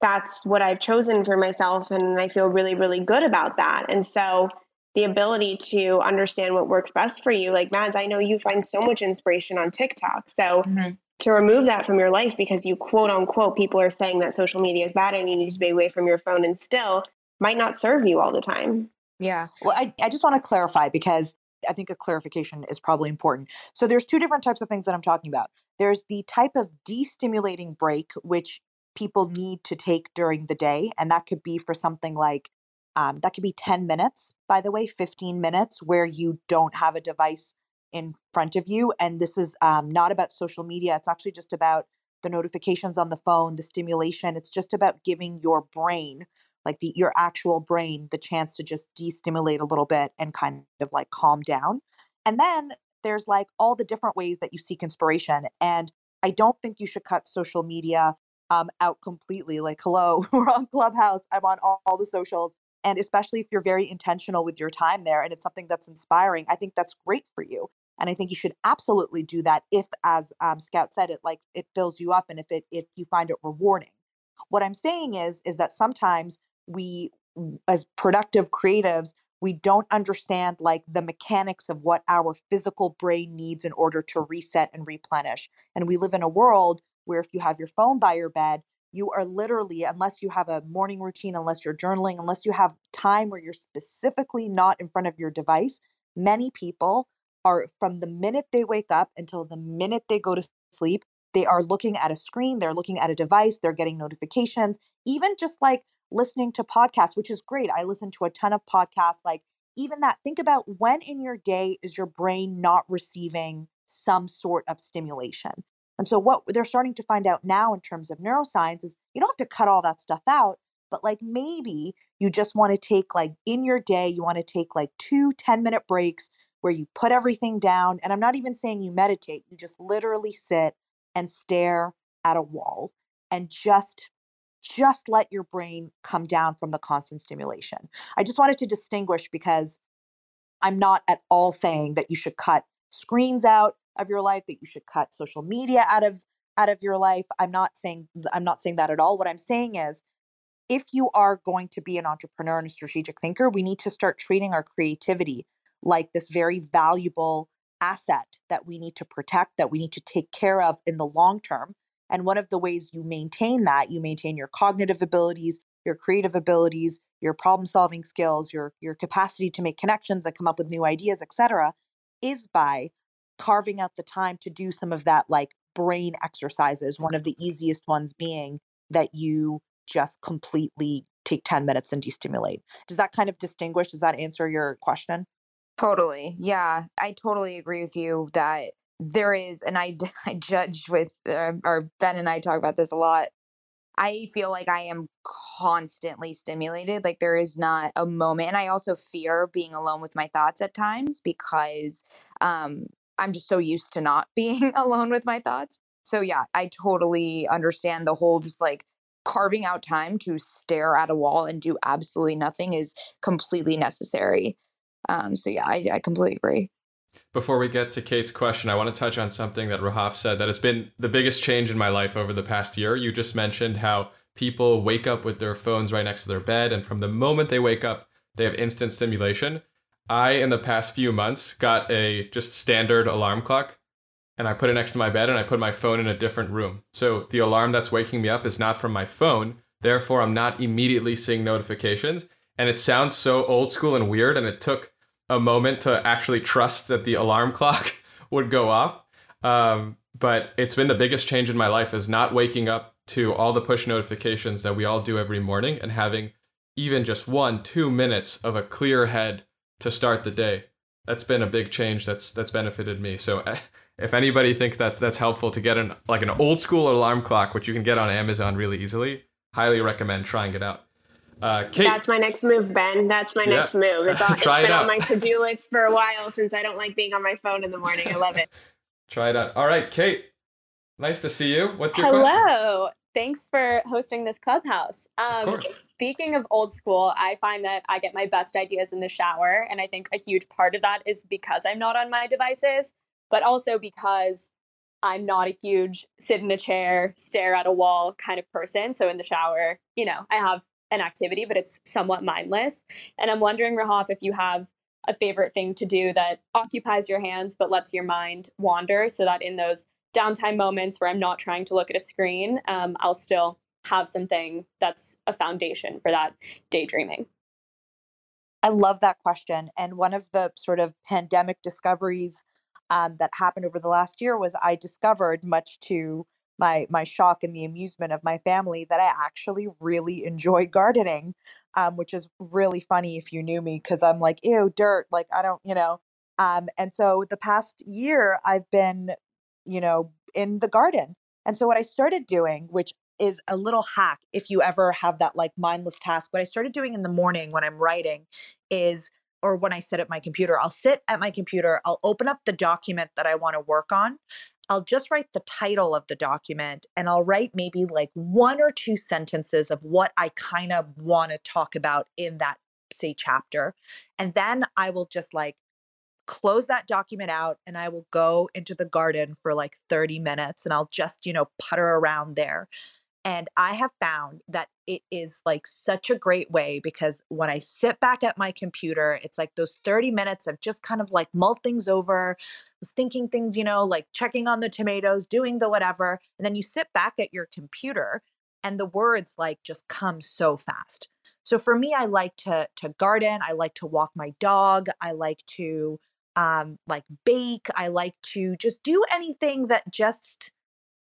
that's what I've chosen for myself. And I feel really, really good about that. And so the ability to understand what works best for you, like Mads, I know you find so much inspiration on TikTok. So mm-hmm to remove that from your life because you quote unquote people are saying that social media is bad and you need to be away from your phone and still might not serve you all the time. Yeah. Well, I, I just want to clarify because I think a clarification is probably important. So there's two different types of things that I'm talking about. There's the type of destimulating break which people need to take during the day, and that could be for something like um, that could be 10 minutes, by the way, 15 minutes where you don't have a device in front of you. And this is um, not about social media, it's actually just about the notifications on the phone, the stimulation. It's just about giving your brain, like the your actual brain, the chance to just destimulate a little bit and kind of like calm down. And then there's like all the different ways that you seek inspiration. And I don't think you should cut social media um, out completely. Like, hello, we're on Clubhouse. I'm on all, all the socials. And especially if you're very intentional with your time there and it's something that's inspiring, I think that's great for you and i think you should absolutely do that if as um, scout said it like it fills you up and if it if you find it rewarding. What i'm saying is is that sometimes we as productive creatives we don't understand like the mechanics of what our physical brain needs in order to reset and replenish and we live in a world where if you have your phone by your bed you are literally unless you have a morning routine unless you're journaling unless you have time where you're specifically not in front of your device many people are from the minute they wake up until the minute they go to sleep, they are looking at a screen, they're looking at a device, they're getting notifications, even just like listening to podcasts, which is great. I listen to a ton of podcasts. Like, even that, think about when in your day is your brain not receiving some sort of stimulation. And so, what they're starting to find out now in terms of neuroscience is you don't have to cut all that stuff out, but like maybe you just want to take, like, in your day, you want to take like two 10 minute breaks where you put everything down. And I'm not even saying you meditate, you just literally sit and stare at a wall and just just let your brain come down from the constant stimulation. I just wanted to distinguish because I'm not at all saying that you should cut screens out of your life, that you should cut social media out of out of your life. I'm not saying I'm not saying that at all. What I'm saying is if you are going to be an entrepreneur and a strategic thinker, we need to start treating our creativity like this very valuable asset that we need to protect, that we need to take care of in the long term. And one of the ways you maintain that, you maintain your cognitive abilities, your creative abilities, your problem solving skills, your your capacity to make connections and come up with new ideas, etc., is by carving out the time to do some of that like brain exercises. One of the easiest ones being that you just completely take 10 minutes and destimulate. Does that kind of distinguish? Does that answer your question? Totally. Yeah. I totally agree with you that there is, and I, I judge with, uh, or Ben and I talk about this a lot. I feel like I am constantly stimulated. Like there is not a moment. And I also fear being alone with my thoughts at times because um, I'm just so used to not being alone with my thoughts. So yeah, I totally understand the whole just like carving out time to stare at a wall and do absolutely nothing is completely necessary. Um, so yeah, I, I completely agree. Before we get to Kate's question, I want to touch on something that Rahaf said that has been the biggest change in my life over the past year. You just mentioned how people wake up with their phones right next to their bed, and from the moment they wake up, they have instant stimulation. I, in the past few months, got a just standard alarm clock and I put it next to my bed and I put my phone in a different room. So the alarm that's waking me up is not from my phone. Therefore, I'm not immediately seeing notifications. And it sounds so old school and weird. And it took a moment to actually trust that the alarm clock would go off. Um, but it's been the biggest change in my life is not waking up to all the push notifications that we all do every morning and having even just one, two minutes of a clear head to start the day. That's been a big change that's that's benefited me. So if anybody thinks that's that's helpful to get an like an old school alarm clock, which you can get on Amazon really easily, highly recommend trying it out. Uh, Kate, that's my next move, Ben. That's my yeah. next move. It's, on, it's been it on my to do list for a while since I don't like being on my phone in the morning. I love it. Try it out. All right, Kate. Nice to see you. What's your Hello. question? Thanks for hosting this clubhouse. Um, speaking of old school, I find that I get my best ideas in the shower. And I think a huge part of that is because I'm not on my devices but also because I'm not a huge sit in a chair, stare at a wall kind of person. So in the shower, you know, I have an activity, but it's somewhat mindless. And I'm wondering, Rahaf, if you have a favorite thing to do that occupies your hands but lets your mind wander so that in those downtime moments where I'm not trying to look at a screen, um, I'll still have something that's a foundation for that daydreaming. I love that question. And one of the sort of pandemic discoveries um, that happened over the last year was I discovered, much to my my shock and the amusement of my family, that I actually really enjoy gardening, um, which is really funny if you knew me because I'm like, ew, dirt, like I don't, you know. Um, and so the past year, I've been, you know, in the garden. And so what I started doing, which is a little hack if you ever have that like mindless task, what I started doing in the morning when I'm writing is or when I sit at my computer, I'll sit at my computer, I'll open up the document that I want to work on. I'll just write the title of the document and I'll write maybe like one or two sentences of what I kind of want to talk about in that, say, chapter. And then I will just like close that document out and I will go into the garden for like 30 minutes and I'll just, you know, putter around there. And I have found that it is like such a great way because when I sit back at my computer, it's like those 30 minutes of just kind of like mull things over, was thinking things, you know, like checking on the tomatoes, doing the whatever. And then you sit back at your computer and the words like just come so fast. So for me, I like to to garden, I like to walk my dog, I like to um like bake, I like to just do anything that just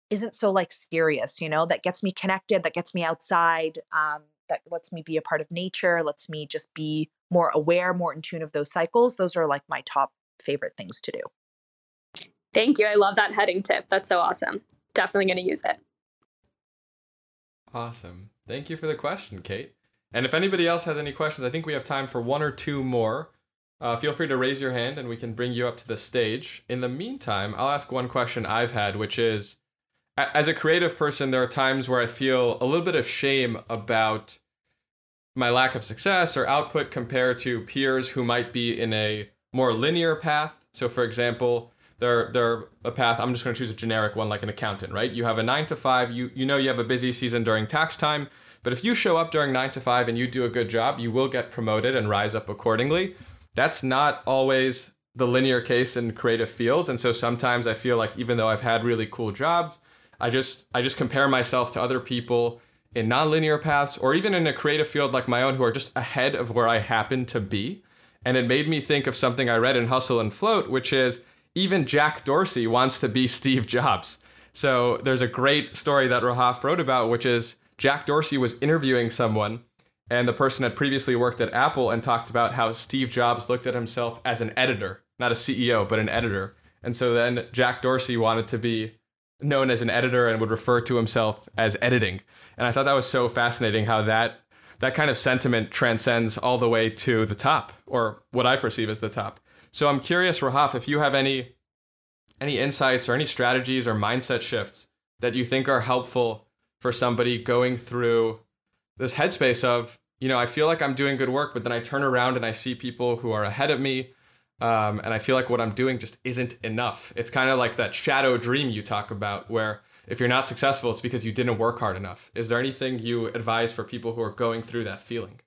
isn't so like serious, you know, that gets me connected, that gets me outside, um, that lets me be a part of nature, lets me just be more aware, more in tune of those cycles. Those are like my top favorite things to do. Thank you. I love that heading tip. That's so awesome. Definitely going to use it. Awesome. Thank you for the question, Kate. And if anybody else has any questions, I think we have time for one or two more. Uh, feel free to raise your hand and we can bring you up to the stage. In the meantime, I'll ask one question I've had, which is as a creative person, there are times where I feel a little bit of shame about my lack of success or output compared to peers who might be in a more linear path. So, for example, they're they're a path. I'm just going to choose a generic one, like an accountant, right? You have a nine to five. You you know you have a busy season during tax time, but if you show up during nine to five and you do a good job, you will get promoted and rise up accordingly. That's not always the linear case in creative fields, and so sometimes I feel like even though I've had really cool jobs, I just I just compare myself to other people in nonlinear paths or even in a creative field like my own who are just ahead of where I happen to be. And it made me think of something I read in Hustle and Float, which is even Jack Dorsey wants to be Steve Jobs. So there's a great story that Rahaf wrote about, which is Jack Dorsey was interviewing someone, and the person had previously worked at Apple and talked about how Steve Jobs looked at himself as an editor, not a CEO, but an editor And so then Jack Dorsey wanted to be known as an editor and would refer to himself as editing. And I thought that was so fascinating how that that kind of sentiment transcends all the way to the top, or what I perceive as the top. So I'm curious, Rahaf, if you have any any insights or any strategies or mindset shifts that you think are helpful for somebody going through this headspace of, you know, I feel like I'm doing good work, but then I turn around and I see people who are ahead of me. Um, and I feel like what I'm doing just isn't enough. It's kind of like that shadow dream you talk about, where if you're not successful, it's because you didn't work hard enough. Is there anything you advise for people who are going through that feeling?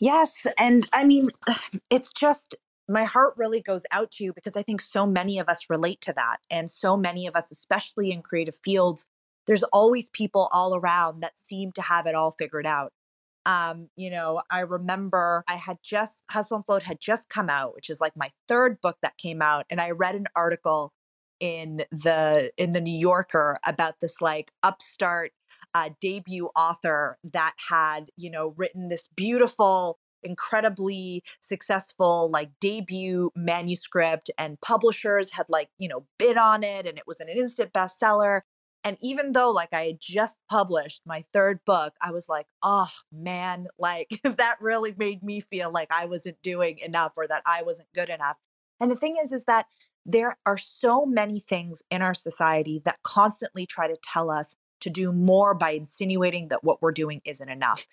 Yes. And I mean, it's just my heart really goes out to you because I think so many of us relate to that. And so many of us, especially in creative fields, there's always people all around that seem to have it all figured out. Um, you know, I remember I had just Hustle and Float had just come out, which is like my third book that came out, and I read an article in the in the New Yorker about this like upstart uh, debut author that had you know written this beautiful incredibly successful like debut manuscript and publishers had like you know bid on it and it was an instant bestseller and even though like i had just published my third book i was like oh man like that really made me feel like i wasn't doing enough or that i wasn't good enough and the thing is is that there are so many things in our society that constantly try to tell us to do more by insinuating that what we're doing isn't enough.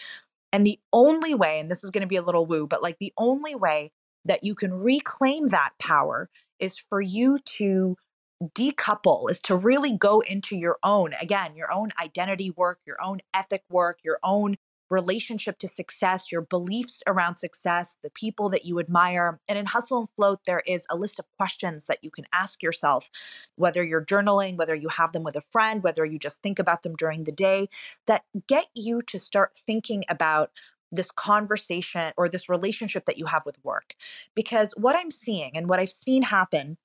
And the only way, and this is going to be a little woo, but like the only way that you can reclaim that power is for you to decouple, is to really go into your own, again, your own identity work, your own ethic work, your own relationship to success, your beliefs around success, the people that you admire. And in Hustle and Float, there is a list of questions that you can ask yourself, whether you're journaling, whether you have them with a friend, whether you just think about them during the day, that get you to start thinking about this conversation or this relationship that you have with work. Because what I'm seeing and what I've seen happen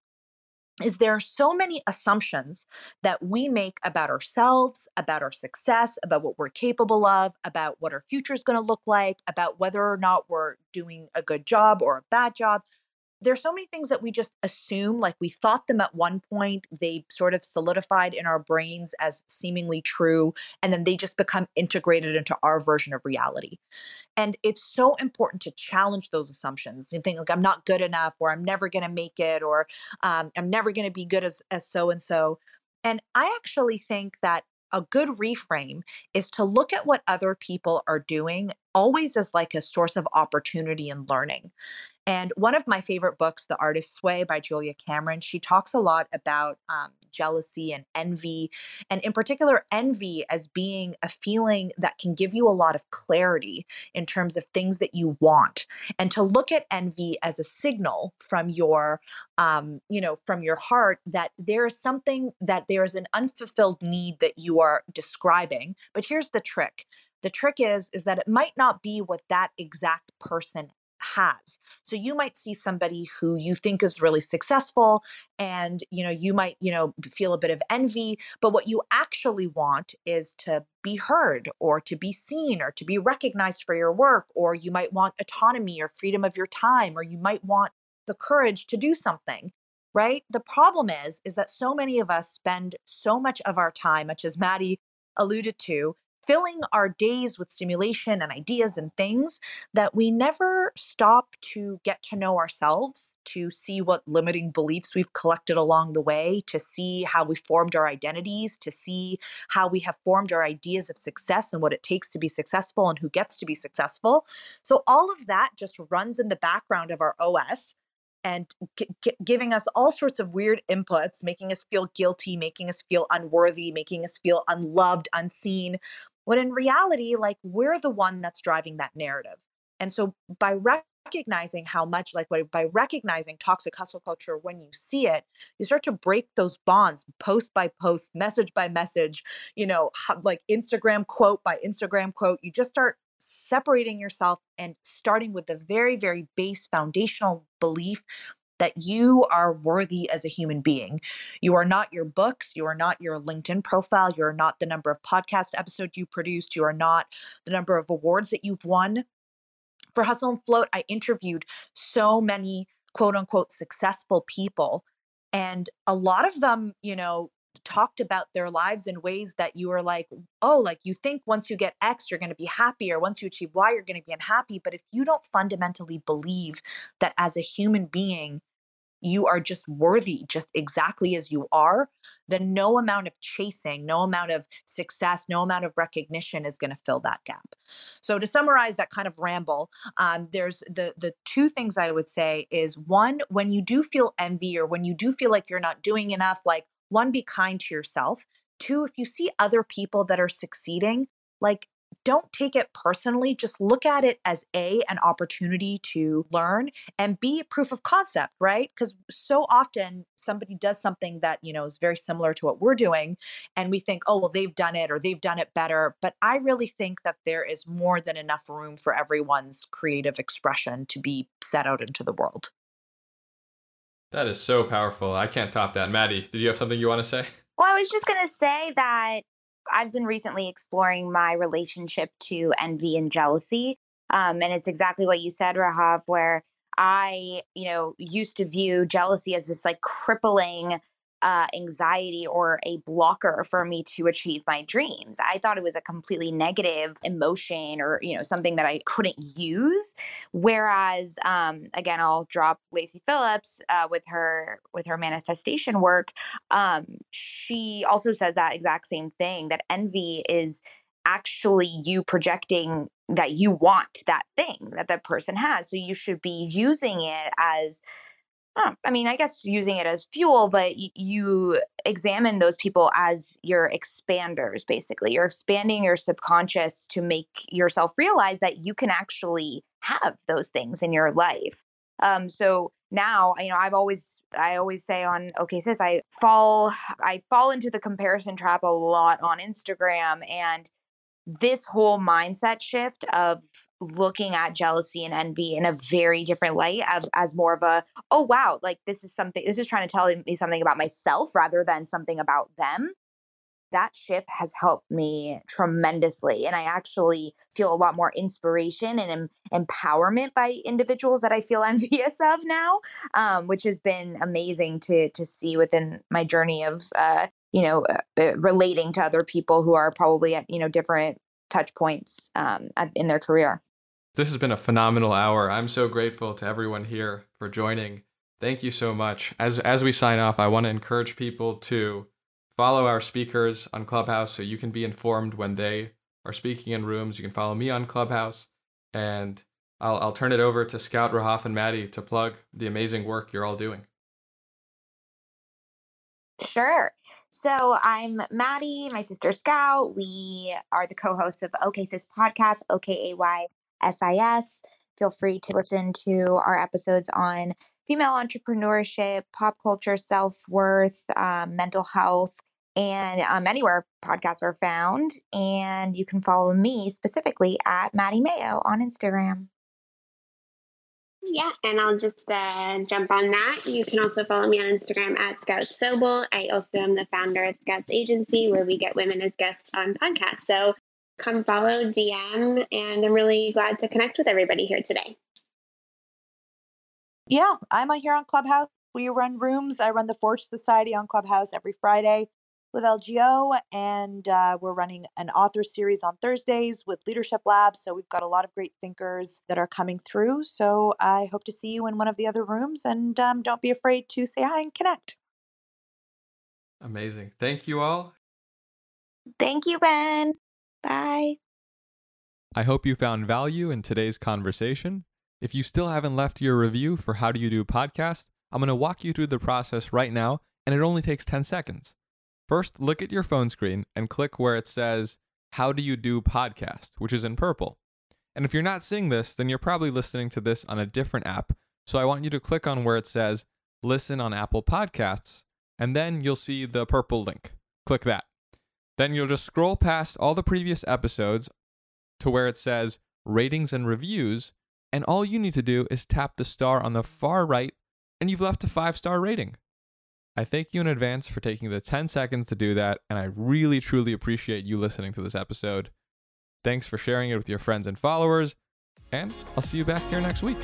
is there are so many assumptions that we make about ourselves, about our success, about what we're capable of, about what our future is going to look like, about whether or not we're doing a good job or a bad job there's so many things that we just assume like we thought them at one point they sort of solidified in our brains as seemingly true and then they just become integrated into our version of reality. And it's so important to challenge those assumptions. You think like i'm not good enough or i'm never going to make it or um, i'm never going to be good as as so and so. And i actually think that a good reframe is to look at what other people are doing always as like a source of opportunity and learning. And one of my favorite books, The Artist's Way by Julia Cameron, she talks a lot about um, jealousy and envy, and in particular, envy as being a feeling that can give you a lot of clarity in terms of things that you want, and to look at envy as a signal from your, um, you know, from your heart that there is something that there is an unfulfilled need that you are describing. But here's the trick the trick is is that it might not be what that exact person has. So you might see somebody who you think is really successful and you know you might you know feel a bit of envy but what you actually want is to be heard or to be seen or to be recognized for your work or you might want autonomy or freedom of your time or you might want the courage to do something right the problem is is that so many of us spend so much of our time much as maddie alluded to filling our days with stimulation and ideas and things that we never stop to get to know ourselves, to see what limiting beliefs we've collected along the way, to see how we formed our identities, to see how we have formed our ideas of success and what it takes to be successful and who gets to be successful. So, all of that just runs in the background of our OS and g- g- giving us all sorts of weird inputs, making us feel guilty, making us feel unworthy, making us feel unloved, unseen, when in reality, like we're the one that's driving that narrative. And so by recognizing how much, like by recognizing toxic hustle culture when you see it, you start to break those bonds post by post, message by message, you know, like Instagram quote by Instagram quote. You just start separating yourself and starting with the very, very base foundational belief that you are worthy as a human being. You are not your books. You are not your LinkedIn profile. You are not the number of podcast episodes you produced. You are not the number of awards that you've won. For Hustle and Float, I interviewed so many quote unquote successful people And a lot of them, you know, talked about their lives in ways that you were like, oh, like you think once you get X, you're going to be happy, or once you achieve Y, you're going to be unhappy. But if you don't fundamentally believe that as a human being, you are just worthy just exactly as you are, then no amount of chasing, no amount of success, no amount of recognition is going to fill that gap. So to summarize that kind of ramble, um, there's the the two things I would say is one, when you do feel envy or when you do feel like you're not doing enough, like one, be kind to yourself. Two, if you see other people that are succeeding, like don't take it personally. Just look at it as A, an opportunity to learn, and B, proof of concept, right? Because so often somebody does something that, you know, is very similar to what we're doing, and we think, oh, well, they've done it or they've done it better. But I really think that there is more than enough room for everyone's creative expression to be set out into the world. That is so powerful. I can't top that. Maddie, did you have something you want to say? Well, I was just going to say that I've been recently exploring my relationship to envy and jealousy. Um, and it's exactly what you said, Rahaf, where I, you know, used to view jealousy as this like crippling uh, anxiety or a blocker for me to achieve my dreams. I thought it was a completely negative emotion or you know something that I couldn't use. Whereas, um, again, I'll drop Lacy Phillips uh, with her with her manifestation work. Um, she also says that exact same thing that envy is actually you projecting that you want that thing that that person has so you should be using it as I mean, I guess using it as fuel, but you examine those people as your expanders, basically. You're expanding your subconscious to make yourself realize that you can actually have those things in your life. Um, so now, you know, I've always, I always say on OK Sis, I fall, I fall into the comparison trap a lot on Instagram, and this whole mindset shift of looking at jealousy and envy in a very different light as, as more of a oh wow like this is something this is trying to tell me something about myself rather than something about them. That shift has helped me tremendously and i actually feel a lot more inspiration and em- empowerment by individuals that i feel envious of now um, which has been amazing to to see within my journey of uh, you know uh, uh relating to other people who are probably at you know different touch points um, in their career this has been a phenomenal hour. I'm so grateful to everyone here for joining. Thank you so much. As as we sign off, I want to encourage people to follow our speakers on Clubhouse so you can be informed when they are speaking in rooms. You can follow me on Clubhouse and I'll I'll turn it over to Scout Rahaf and Maddie to plug the amazing work you're all doing. Sure. So I'm Maddie, my sister Scout. We are the co-hosts of OK Sis podcast, OKAY SIS. Feel free to listen to our episodes on female entrepreneurship, pop culture, self worth, um, mental health, and um, anywhere podcasts are found. And you can follow me specifically at Maddie Mayo on Instagram. Yeah, and I'll just uh, jump on that. You can also follow me on Instagram at Scout Sobel. I also am the founder of Scouts Agency, where we get women as guests on podcasts. So come follow, DM, and I'm really glad to connect with everybody here today. Yeah, I'm here on Clubhouse. We run rooms. I run the Forge Society on Clubhouse every Friday with LGO, and uh, we're running an author series on Thursdays with Leadership Labs. So we've got a lot of great thinkers that are coming through. So I hope to see you in one of the other rooms, and um, don't be afraid to say hi and connect. Amazing. Thank you all. Thank you, Ben. Bye. I hope you found value in today's conversation. If you still haven't left your review for How Do You Do podcast, I'm going to walk you through the process right now, and it only takes 10 seconds. First, look at your phone screen and click where it says How Do You Do podcast, which is in purple. And if you're not seeing this, then you're probably listening to this on a different app. So I want you to click on where it says Listen on Apple Podcasts, and then you'll see the purple link. Click that. Then you'll just scroll past all the previous episodes to where it says ratings and reviews, and all you need to do is tap the star on the far right, and you've left a five star rating. I thank you in advance for taking the 10 seconds to do that, and I really truly appreciate you listening to this episode. Thanks for sharing it with your friends and followers, and I'll see you back here next week.